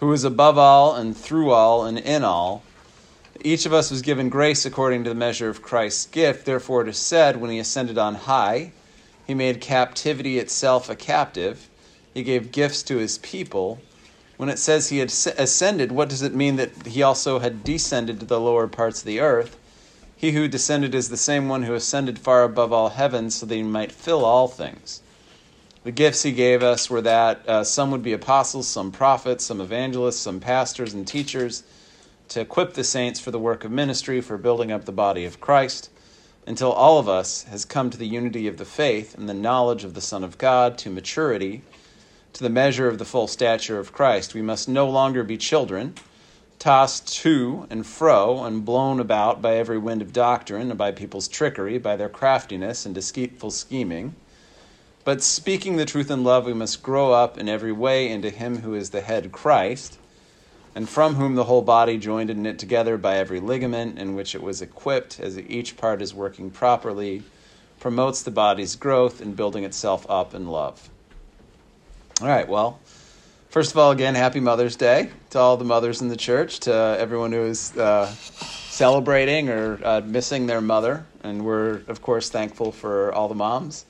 who is above all and through all and in all. Each of us was given grace according to the measure of Christ's gift. Therefore, it is said, when he ascended on high, he made captivity itself a captive. He gave gifts to his people. When it says he had ascended, what does it mean that he also had descended to the lower parts of the earth? He who descended is the same one who ascended far above all heavens so that he might fill all things. The gifts he gave us were that uh, some would be apostles, some prophets, some evangelists, some pastors and teachers, to equip the saints for the work of ministry, for building up the body of Christ, until all of us has come to the unity of the faith and the knowledge of the Son of God, to maturity to the measure of the full stature of Christ. We must no longer be children, tossed to and fro and blown about by every wind of doctrine and by people's trickery, by their craftiness and deceitful scheming. But speaking the truth in love, we must grow up in every way into Him who is the head, Christ, and from whom the whole body, joined and knit together by every ligament in which it was equipped, as each part is working properly, promotes the body's growth in building itself up in love. All right, well, first of all, again, happy Mother's Day to all the mothers in the church, to everyone who is uh, celebrating or uh, missing their mother. And we're, of course, thankful for all the moms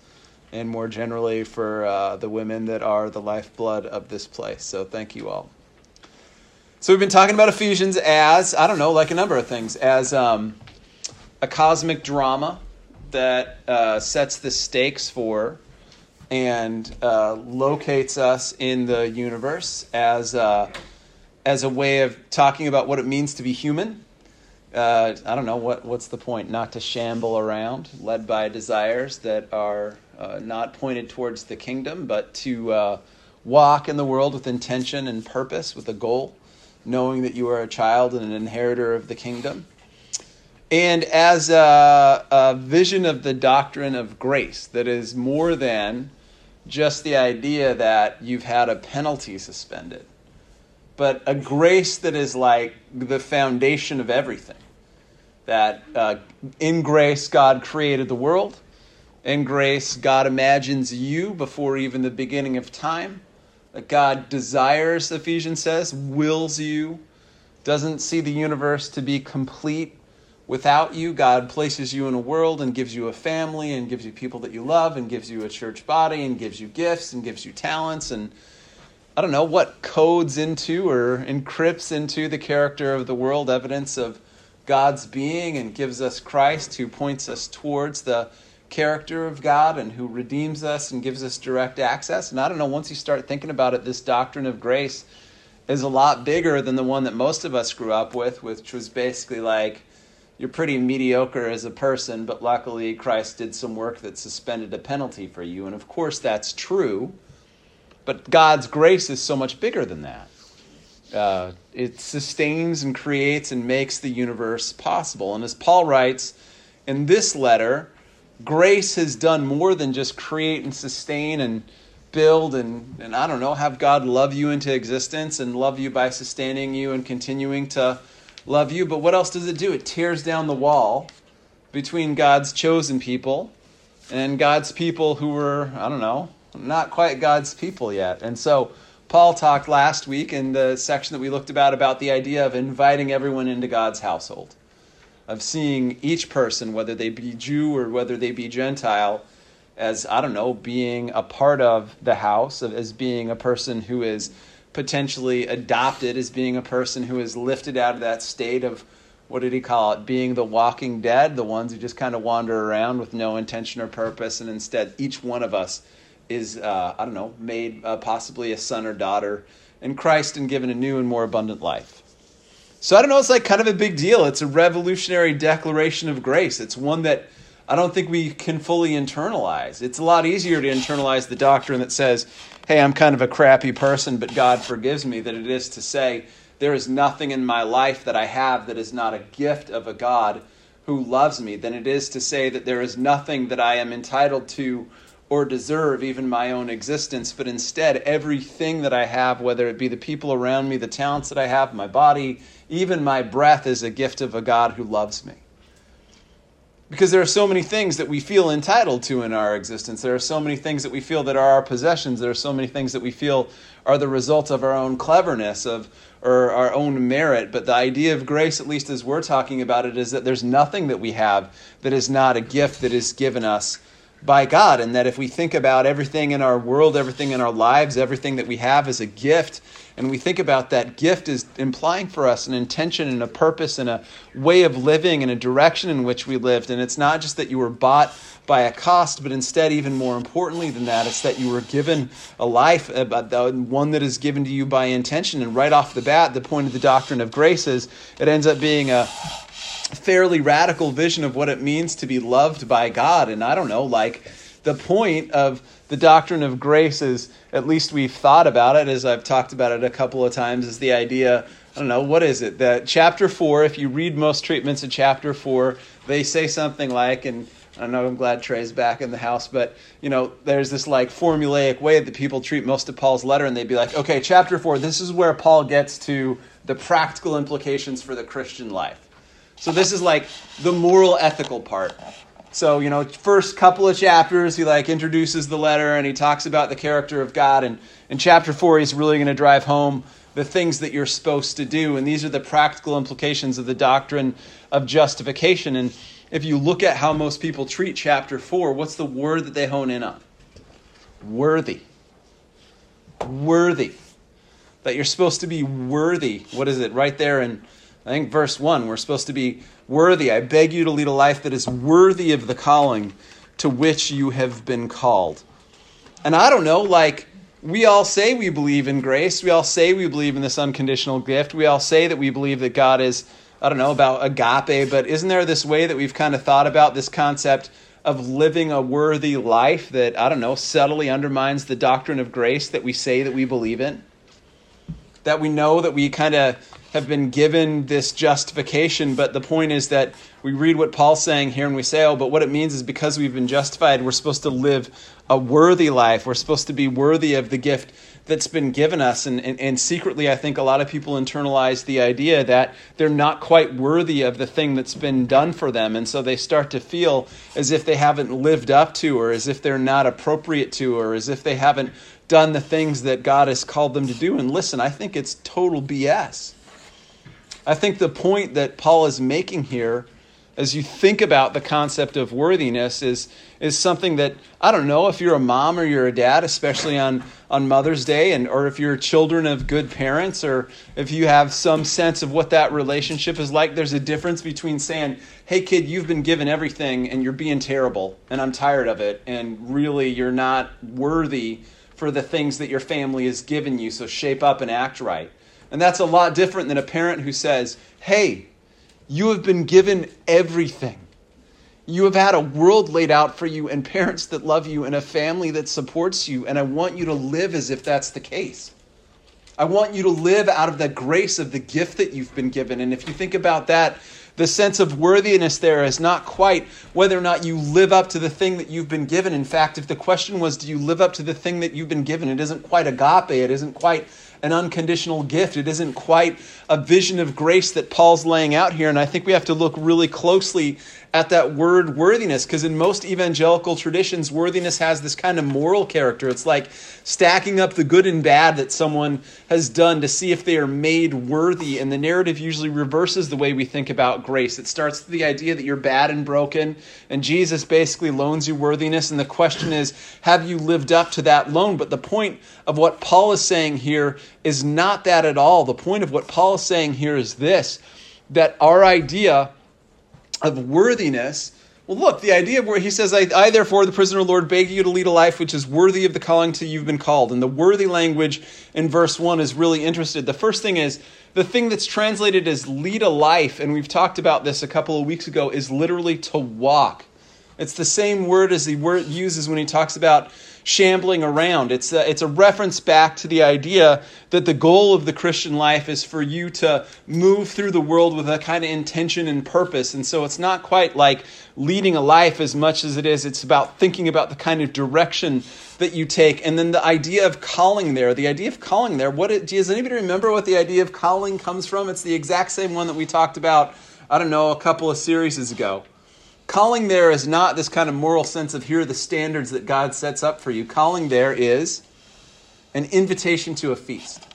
and more generally for uh, the women that are the lifeblood of this place. So thank you all. So we've been talking about Ephesians as, I don't know, like a number of things, as um, a cosmic drama that uh, sets the stakes for and uh, locates us in the universe as uh, as a way of talking about what it means to be human. Uh, I don't know what what's the point? Not to shamble around, led by desires that are uh, not pointed towards the kingdom, but to uh, walk in the world with intention and purpose, with a goal, knowing that you are a child and an inheritor of the kingdom and as a, a, vision of the doctrine of grace that is more than just the idea that you've had a penalty suspended, but a grace that is like the foundation of everything. That uh, in grace, God created the world. In grace, God imagines you before even the beginning of time. That God desires, Ephesians says, wills you, doesn't see the universe to be complete Without you, God places you in a world and gives you a family and gives you people that you love and gives you a church body and gives you gifts and gives you talents and I don't know what codes into or encrypts into the character of the world evidence of God's being and gives us Christ who points us towards the character of God and who redeems us and gives us direct access. And I don't know, once you start thinking about it, this doctrine of grace is a lot bigger than the one that most of us grew up with, which was basically like, you're pretty mediocre as a person, but luckily Christ did some work that suspended a penalty for you. And of course, that's true. But God's grace is so much bigger than that. Uh, it sustains and creates and makes the universe possible. And as Paul writes in this letter, grace has done more than just create and sustain and build and, and I don't know, have God love you into existence and love you by sustaining you and continuing to love you. But what else does it do? It tears down the wall between God's chosen people and God's people who were, I don't know, not quite God's people yet. And so Paul talked last week in the section that we looked about about the idea of inviting everyone into God's household, of seeing each person, whether they be Jew or whether they be Gentile, as, I don't know, being a part of the house, as being a person who is potentially adopted as being a person who is lifted out of that state of what did he call it? Being the walking dead, the ones who just kind of wander around with no intention or purpose, and instead each one of us is, uh, I don't know, made uh, possibly a son or daughter in Christ and given a new and more abundant life. So I don't know, it's like kind of a big deal. It's a revolutionary declaration of grace. It's one that I don't think we can fully internalize. It's a lot easier to internalize the doctrine that says, hey, I'm kind of a crappy person, but God forgives me, than it is to say, there is nothing in my life that I have that is not a gift of a God who loves me, than it is to say that there is nothing that I am entitled to or deserve, even my own existence, but instead everything that I have, whether it be the people around me, the talents that I have, my body, even my breath, is a gift of a God who loves me because there are so many things that we feel entitled to in our existence. There are so many things that we feel that are our possessions. There are so many things that we feel are the result of our own cleverness of or our own merit. But the idea of grace, at least as we're talking about it, is that there's nothing that we have that is not a gift that is given us by God, and that if we think about everything in our world, everything in our lives, everything that we have is a gift, and we think about that gift is implying for us an intention and a purpose and a way of living and a direction in which we lived. And it's not just that you were bought by a cost, but instead, even more importantly than that, it's that you were given a life, uh, one that is given to you by intention. And right off the bat, the point of the doctrine of grace is it ends up being a fairly radical vision of what it means to be loved by God. And I don't know, like the point of the doctrine of grace is, at least we've thought about it, as I've talked about it a couple of times, is the idea. I don't know, what is it? That chapter four, if you read most treatments in chapter four, they say something like, and I know I'm glad Trey's back in the house, but you know, there's this like formulaic way that people treat most of Paul's letter, and they'd be like, okay, chapter four, this is where Paul gets to the practical implications for the Christian life. So this is like the moral ethical part. So, you know, first couple of chapters, he like introduces the letter and he talks about the character of God. And in chapter four, he's really going to drive home the things that you're supposed to do. And these are the practical implications of the doctrine of justification. And if you look at how most people treat chapter four, what's the word that they hone in on? Worthy. Worthy. That you're supposed to be worthy. What is it? Right there in, I think, verse 1. We're supposed to be worthy. I beg you to lead a life that is worthy of the calling to which you have been called. And I don't know, like, we all say we believe in grace. We all say we believe in this unconditional gift. We all say that we believe that God is, I don't know, about agape, but isn't there this way that we've kind of thought about this concept of living a worthy life that, I don't know, subtly undermines the doctrine of grace that we say that we believe in? That we know that we kind of have been given this justification, but the point is that we read what Paul's saying here and we say, oh, but what it means is because we've been justified, we're supposed to live a worthy life. We're supposed to be worthy of the gift that's been given us. And, and, and secretly, I think a lot of people internalize the idea that they're not quite worthy of the thing that's been done for them. And so they start to feel as if they haven't lived up to, or as if they're not appropriate to, or as if they haven't done the things that God has called them to do. And listen, I think it's total BS. I think the point that Paul is making here, as you think about the concept of worthiness, is, is something that, I don't know, if you're a mom or you're a dad, especially on, on Mother's Day, and, or if you're children of good parents, or if you have some sense of what that relationship is like, there's a difference between saying, hey, kid, you've been given everything and you're being terrible, and I'm tired of it, and really you're not worthy for the things that your family has given you, so shape up and act right. And that's a lot different than a parent who says, Hey, you have been given everything. You have had a world laid out for you and parents that love you and a family that supports you. And I want you to live as if that's the case. I want you to live out of the grace of the gift that you've been given. And if you think about that, the sense of worthiness there is not quite whether or not you live up to the thing that you've been given. In fact, if the question was, do you live up to the thing that you've been given, it isn't quite agape, it isn't quite an unconditional gift. It isn't quite a vision of grace that Paul's laying out here. And I think we have to look really closely at that word worthiness because in most evangelical traditions, worthiness has this kind of moral character. It's like stacking up the good and bad that someone has done to see if they are made worthy. And the narrative usually reverses the way we think about grace. It starts with the idea that you're bad and broken, and Jesus basically loans you worthiness. And the question is, have you lived up to that loan? But the point of what Paul is saying here is not that at all. The point of what Paul is saying here is this that our idea of worthiness. Well, look, the idea of where he says, I, I, therefore, the prisoner Lord, beg you to lead a life which is worthy of the calling to you've been called. And the worthy language in verse 1 is really interested. The first thing is the thing that's translated as lead a life, and we've talked about this a couple of weeks ago, is literally to walk. It's the same word as the word uses when he talks about shambling around. It's a, it's a reference back to the idea that the goal of the Christian life is for you to move through the world with a kind of intention and purpose. And so it's not quite like leading a life as much as it is, it's about thinking about the kind of direction that you take. And then the idea of calling there, the idea of calling there, what it, does anybody remember what the idea of calling comes from? It's the exact same one that we talked about, I don't know, a couple of series ago. Calling there is not this kind of moral sense of here are the standards that God sets up for you. Calling there is an invitation to a feast.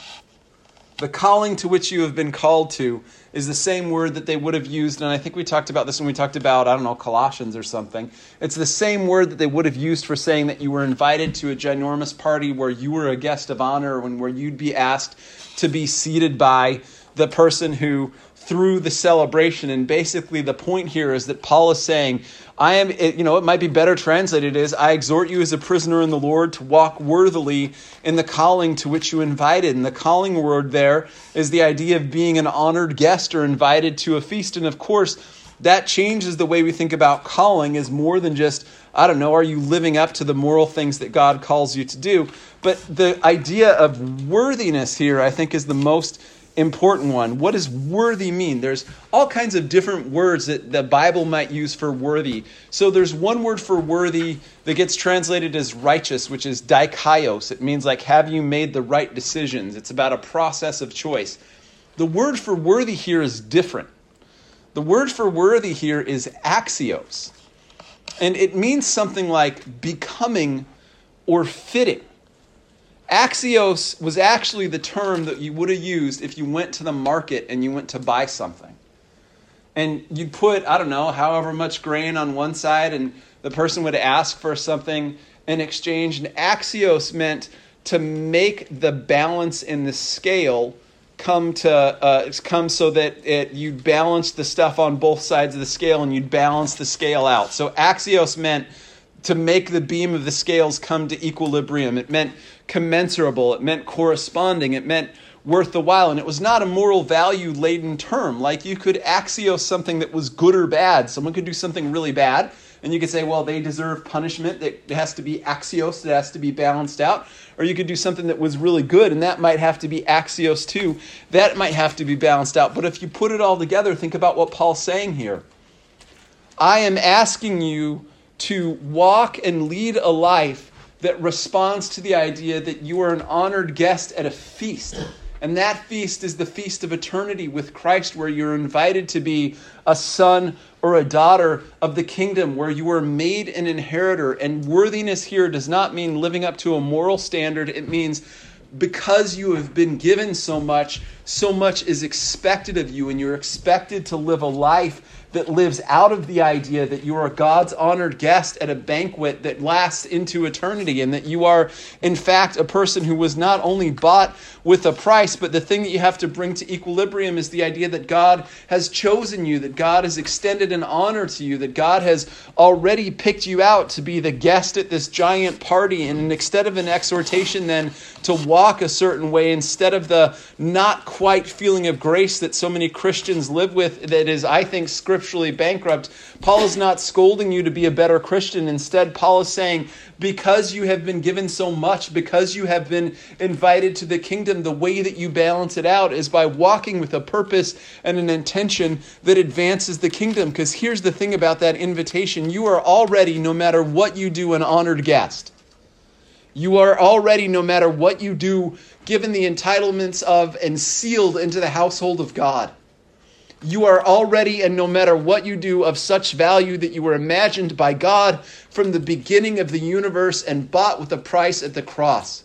The calling to which you have been called to is the same word that they would have used, and I think we talked about this when we talked about, I don't know, Colossians or something. It's the same word that they would have used for saying that you were invited to a ginormous party where you were a guest of honor and where you'd be asked to be seated by the person who threw the celebration. And basically, the point here is that Paul is saying, I am, you know, it might be better translated as, I exhort you as a prisoner in the Lord to walk worthily in the calling to which you invited. And the calling word there is the idea of being an honored guest or invited to a feast. And of course, that changes the way we think about calling is more than just, I don't know, are you living up to the moral things that God calls you to do? But the idea of worthiness here, I think, is the most important one. What does worthy mean? There's all kinds of different words that the Bible might use for worthy. So there's one word for worthy that gets translated as righteous, which is dikaios. It means like have you made the right decisions? It's about a process of choice. The word for worthy here is different. The word for worthy here is axios. And it means something like becoming or fitting. Axios was actually the term that you would have used if you went to the market and you went to buy something. And you'd put, I don't know, however much grain on one side, and the person would ask for something in exchange. And axios meant to make the balance in the scale come to uh, come so that it, you'd balance the stuff on both sides of the scale and you'd balance the scale out. So axios meant to make the beam of the scales come to equilibrium. It meant commensurable, it meant corresponding, it meant worth the while. And it was not a moral value laden term. Like you could axios something that was good or bad. Someone could do something really bad, and you could say, well, they deserve punishment that has to be axios, that has to be balanced out. Or you could do something that was really good, and that might have to be axios too. That might have to be balanced out. But if you put it all together, think about what Paul's saying here. I am asking you to walk and lead a life that responds to the idea that you are an honored guest at a feast. And that feast is the feast of eternity with Christ, where you're invited to be a son or a daughter of the kingdom, where you are made an inheritor. And worthiness here does not mean living up to a moral standard, it means because you have been given so much, so much is expected of you, and you're expected to live a life that lives out of the idea that you are God's honored guest at a banquet that lasts into eternity, and that you are, in fact, a person who was not only bought with a price, but the thing that you have to bring to equilibrium is the idea that God has chosen you, that God has extended an honor to you, that God has already picked you out to be the guest at this giant party. And instead of an exhortation, then to walk a certain way, instead of the not quite feeling of grace that so many Christians live with, that is, I think, scripturally bankrupt, Paul is not scolding you to be a better Christian. Instead, Paul is saying, because you have been given so much, because you have been invited to the kingdom, the way that you balance it out is by walking with a purpose and an intention that advances the kingdom. Because here's the thing about that invitation you are already, no matter what you do, an honored guest. You are already, no matter what you do, given the entitlements of and sealed into the household of God. You are already, and no matter what you do, of such value that you were imagined by God from the beginning of the universe and bought with a price at the cross.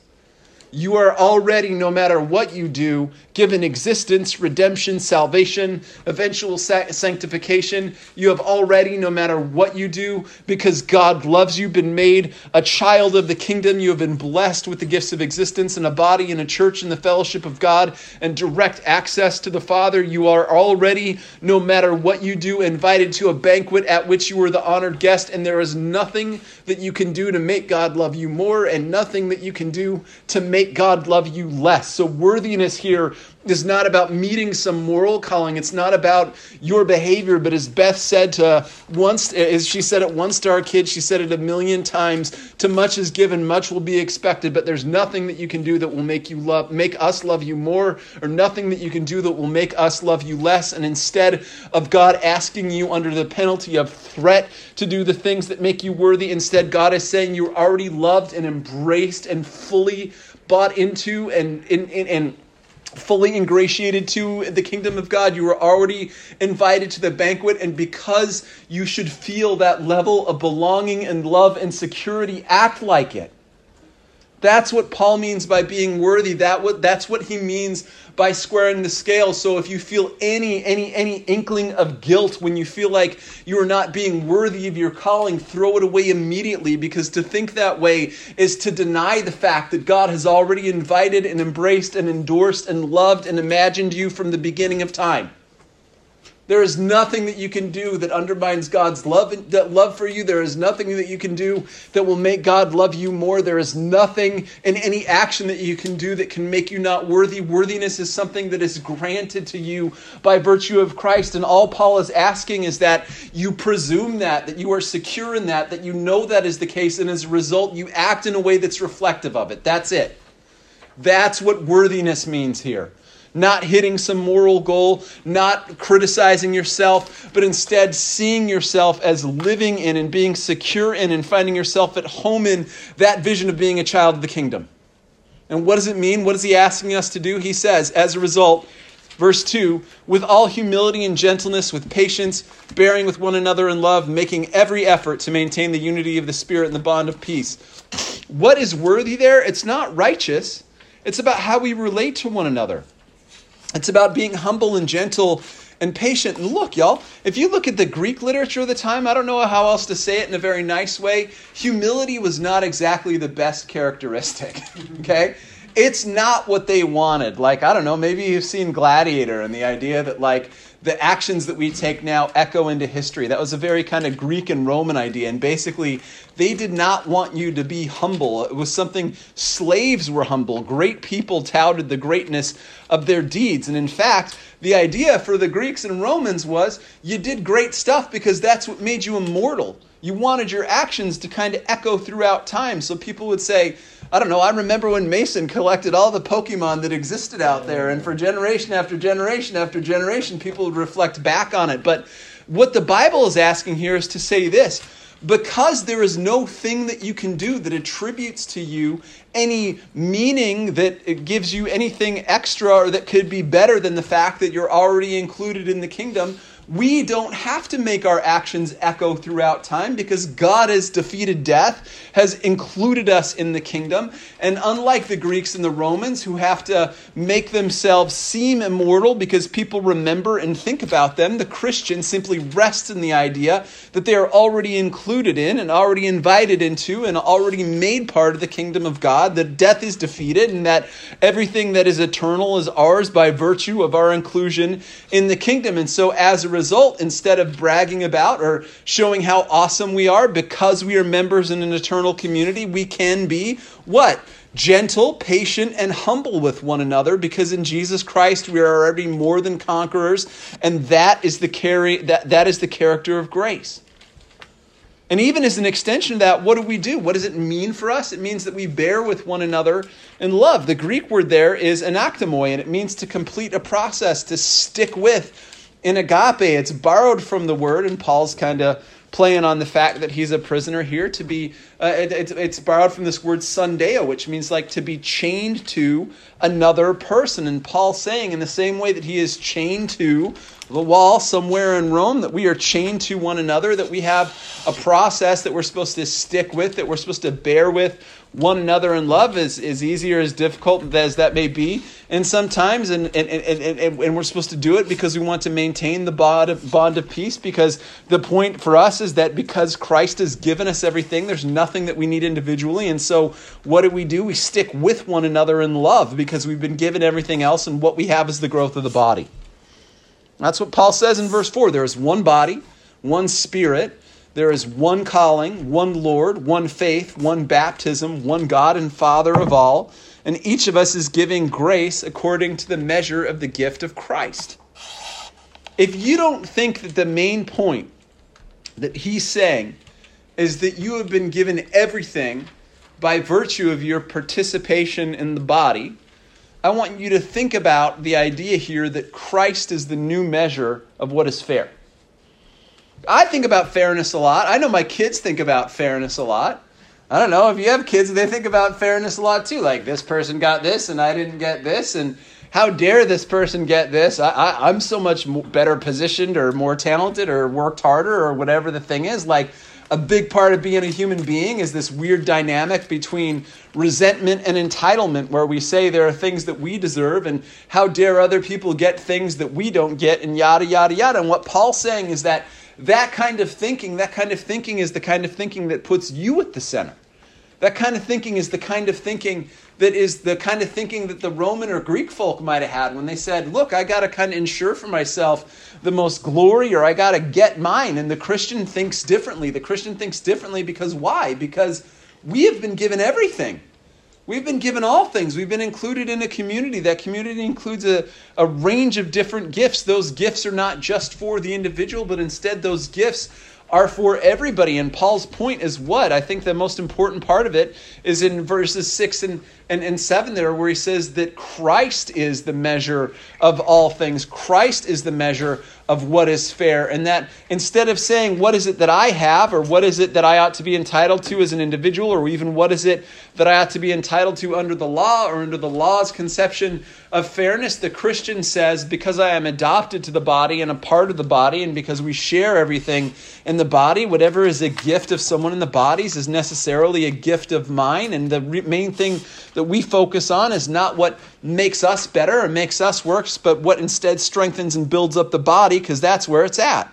You are already, no matter what you do, given existence, redemption, salvation, eventual sanctification. You have already, no matter what you do, because God loves you, been made a child of the kingdom. You have been blessed with the gifts of existence and a body and a church in the fellowship of God and direct access to the Father. You are already, no matter what you do, invited to a banquet at which you are the honored guest, and there is nothing that you can do to make God love you more, and nothing that you can do to make make God love you less. So, worthiness here is not about meeting some moral calling. It's not about your behavior, but as Beth said to once, as she said it once to our kids, she said it a million times. To much is given, much will be expected. But there's nothing that you can do that will make you love, make us love you more, or nothing that you can do that will make us love you less. And instead of God asking you under the penalty of threat to do the things that make you worthy, instead God is saying you're already loved and embraced and fully bought into and and, and fully ingratiated to the kingdom of God. You were already invited to the banquet, and because you should feel that level of belonging and love and security, act like it. That's what Paul means by being worthy. That what, that's what he means by squaring the scale. So if you feel any any any inkling of guilt when you feel like you are not being worthy of your calling, throw it away immediately because to think that way is to deny the fact that God has already invited and embraced and endorsed and loved and imagined you from the beginning of time. There is nothing that you can do that undermines God's love, love for you. There is nothing that you can do that will make God love you more. There is nothing in any action that you can do that can make you not worthy. Worthiness is something that is granted to you by virtue of Christ. And all Paul is asking is that you presume that, that you are secure in that, that you know that is the case. And as a result, you act in a way that's reflective of it. That's it. That's what worthiness means here not hitting some moral goal, not criticizing yourself, but instead seeing yourself as living in and being secure in and finding yourself at home in that vision of being a child of the kingdom. And what does it mean? What is he asking us to do? He says, as a result, verse 2 with all humility and gentleness, with patience, bearing with one another in love, making every effort to maintain the unity of the Spirit and the bond of peace. What is worthy there? It's not righteous, it's about how we relate to one another. It's about being humble and gentle and patient. And look, y'all, if you look at the Greek literature of the time, I don't know how else to say it in a very nice way. Humility was not exactly the best characteristic. Okay? It's not what they wanted. Like, I don't know, maybe you've seen Gladiator and the idea that, like, the actions that we take now echo into history. That was a very kind of Greek and Roman idea. And basically, they did not want you to be humble. It was something slaves were humble. Great people touted the greatness of their deeds. And in fact, the idea for the Greeks and Romans was you did great stuff because that's what made you immortal. You wanted your actions to kind of echo throughout time. So people would say, I don't know, I remember when Mason collected all the Pokemon that existed out there, and for generation after generation after generation, people would reflect back on it. But what the Bible is asking here is to say this because there is no thing that you can do that attributes to you any meaning that it gives you anything extra or that could be better than the fact that you're already included in the kingdom we don't have to make our actions echo throughout time because God has defeated death, has included us in the kingdom. And unlike the Greeks and the Romans who have to make themselves seem immortal because people remember and think about them, the Christian simply rests in the idea that they are already included in and already invited into and already made part of the kingdom of God, that death is defeated and that everything that is eternal is ours by virtue of our inclusion in the kingdom. And so as a result, instead of bragging about or showing how awesome we are because we are members in an eternal community, we can be what? Gentle, patient, and humble with one another because in Jesus Christ we are already more than conquerors, and that is the carry that, that is the character of grace. And even as an extension of that, what do we do? What does it mean for us? It means that we bear with one another in love. The Greek word there is anaktomoi, and it means to complete a process, to stick with in agape, it's borrowed from the word, and Paul's kind of playing on the fact that he's a prisoner here to be uh, it, it, it's borrowed from this word sundeo which means like to be chained to another person. And paul saying in the same way that he is chained to the wall somewhere in rome that we are chained to one another that we have a process that we're supposed to stick with that we're supposed to bear with one another in love is, is easier as difficult as that may be. And sometimes and, and, and, and, and we're supposed to do it because we want to maintain the bond of, bond of peace because the point for us is that because christ has given us everything there's nothing that we need individually. And so what do we do? We stick with one another in love because we've been given everything else and what we have is the growth of the body. That's what paul says in verse 4 there is one body one spirit there is one calling, one Lord, one faith, one baptism, one God and Father of all, And each of us is giving grace according to the measure of the gift of Christ. If you don't think that the main point that he's saying is that you have been given everything by virtue of your participation in the body, I want you to think about the idea here that Christ is the new measure of what is fair. I think about fairness a lot. I know my kids think about fairness a lot. I don't know if you have kids, they think about fairness a lot too. Like this person got this and I didn't get this, and how dare this person get this? I, am so much better positioned or more talented or worked harder or whatever the thing is. Like a big part of being a human being is this weird dynamic between resentment and entitlement, where we say there are things that we deserve and how dare other people get things that we don't get, and yada, yada, yada. And what Paul's saying is that that kind of thinking, that kind of thinking is the kind of thinking that puts you at the center. That kind of thinking is the kind of thinking that is the kind of thinking that the Roman or Greek folk might have had when they said, Look, I got to kind of ensure for myself the most glory or I got to get mine. And the Christian thinks differently. The Christian thinks differently because why? Because we have been given everything. We've been given all things. We've been included in a community. That community includes a, a range of different gifts. Those gifts are not just for the individual, but instead, those gifts are for everybody. And Paul's point is what? I think the most important part of it is in verses 6 and, and, and 7 there, where he says that Christ is the measure of all things. Christ is the measure of what is fair. And that instead of saying, what is it that I have, or what is it that I ought to be entitled to as an individual, or even what is it that I ought to be entitled to under the law or under the law's conception of fairness, the Christian says, because I am adopted to the body and a part of the body, and because we share everything in the body, whatever is a gift of someone in the bodies is necessarily a gift of mine. And the re- main thing that we focus on is not what makes us better or makes us worse, but what instead strengthens and builds up the body, because that's where it's at.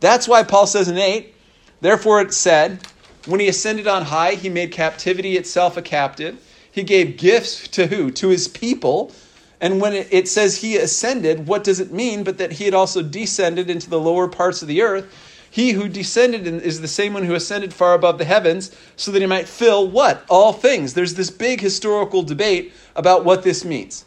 That's why Paul says in 8, therefore it said, when he ascended on high, he made captivity itself a captive. He gave gifts to who? To his people and when it, says he ascended, what does it mean? But that he had also descended into the lower parts of the earth. He who descended is the same one who ascended far above the heavens, so that he might fill what? All things. There's this big historical debate about what this means.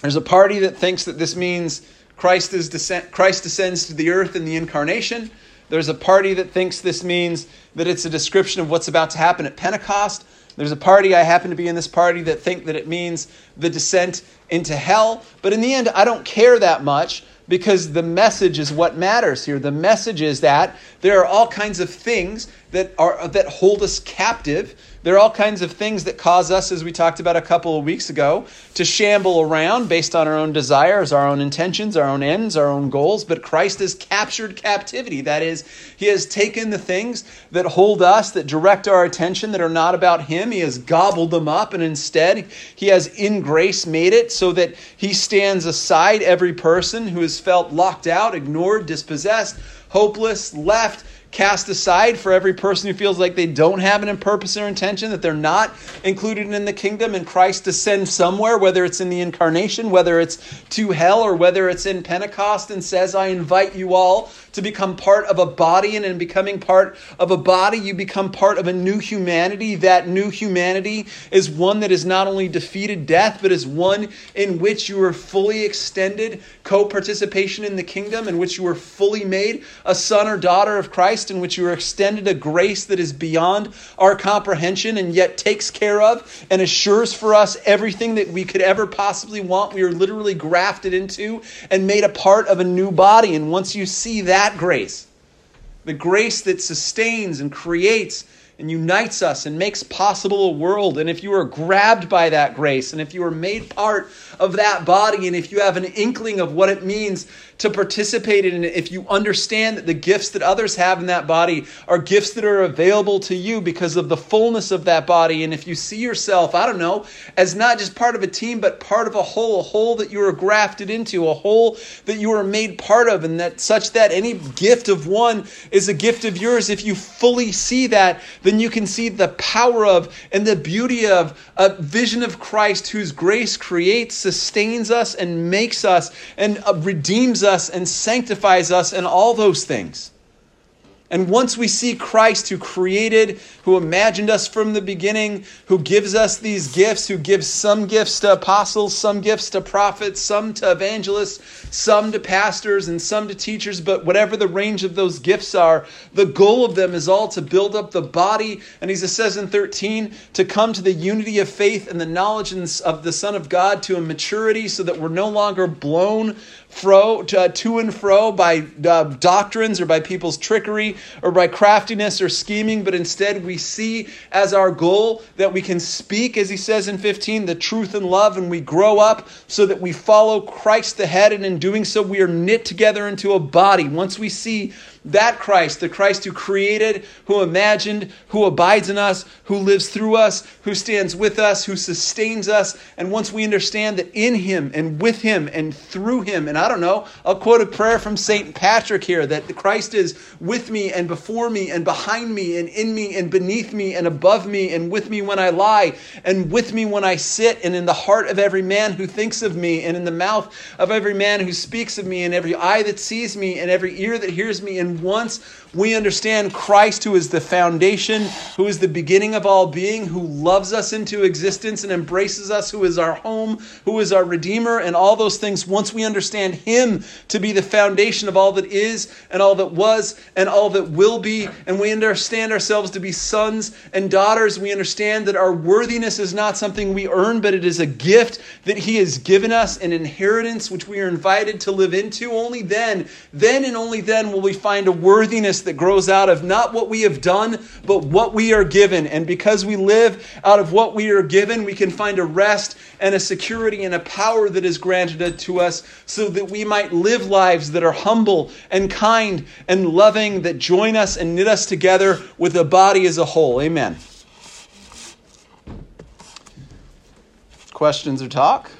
There's a party that thinks that this means Christ, is descent, Christ descends to the earth in the incarnation. There's a party that thinks this means that it's a description of what's about to happen at Pentecost. There's a party, I happen to be in this party, that think that it means the descent into hell. But in the end, I don't care that much because the message is what matters here. The message is that there are all kinds of things that are that hold us captive there are all kinds of things that cause us, as we talked about a couple of weeks ago, to shamble around based on our own desires, our own intentions, our own ends, our own goals. But Christ has captured captivity. That is, He has taken the things that hold us, that direct our attention, that are not about Him. He has gobbled them up, and instead, He has in grace made it so that He stands aside every person who felt locked out, ignored, dispossessed, hopeless, left cast aside for every person who feels like they don't have an purpose or intention, that they're not included in the kingdom, and Christ descends somewhere, whether it's in the incarnation, whether it's to hell, or whether it's in Pentecost, and says, I invite you all to become part of a body, and in becoming part of a body, you become part of a new humanity. That new humanity is one that has not only defeated death, but is one in which you are fully extended co participation in the kingdom, in which you are fully made a son or daughter of Christ, in which you are extended a grace that is beyond our comprehension and yet takes care of and assures for us everything that we could ever possibly want. We are literally grafted into and made a part of a new body. And once you see that, that grace, the grace that sustains and creates and unites us and makes possible a world. And if you are grabbed by that grace, and if you are made part of that body, and if you have an inkling of what it means to participate in it if you understand that the gifts that others have in that body are gifts that are available to you because of the fullness of that body. And if you see yourself, I don't know, as not just part of a team, but part of a whole, a whole that you are grafted into, a whole that you are made part of, and that such that any gift of one is a gift of yours. If you fully see that, then you can see the power of and the beauty of a vision of Christ whose grace creates, sustains us, and makes us and uh, redeems us us and sanctifies us and all those things. And once we see Christ who created, who imagined us from the beginning, who gives us these gifts, who gives some gifts to apostles, some gifts to prophets, some to evangelists, some to pastors, and some to teachers, but whatever the range of those gifts are, the goal of them is all to build up the body. And he says in 13, to come to the unity of faith and the knowledge of the Son of God to a maturity so that we're no longer blown fro, to, uh, to and fro by uh, doctrines or by people's trickery or by craftiness or scheming, but instead we see as our goal that we can speak, as he says in 15, the truth and love, and we grow up so that we follow Christ the head, and in doing so we are knit together into a body. Once we see that Christ, the Christ who created, who imagined, who abides in us, who lives through us, who stands with us, who sustains us. And once we understand that in him and with him and through him, and I don't know, I'll quote a prayer from St. Patrick here that the Christ is with me and before me and behind me and in me and beneath me and above me and with me when I lie and with me when I sit and in the heart of every man who thinks of me and in the mouth of every man who speaks of me and every eye that sees me and every ear that hears me and and once we understand Christ, who is the foundation, who is the beginning of all being, who loves us into existence and embraces us, who is our home, who is our Redeemer, and all those things, once we understand Him to be the foundation of all that is and all that was and all that will be, and we understand ourselves to be sons and daughters, we understand that our worthiness is not something we earn, but it is a gift that He has given us, an inheritance which we are invited to live into. Only then, then and only then will we find a worthiness that grows out of not what we have done, but what we are given. And because we live out of what we are given, we can find a rest and a security and a power that is granted to us so that we might live lives that are humble and kind and loving, that join us and knit us together with the body as a whole. Amen. Questions or talk?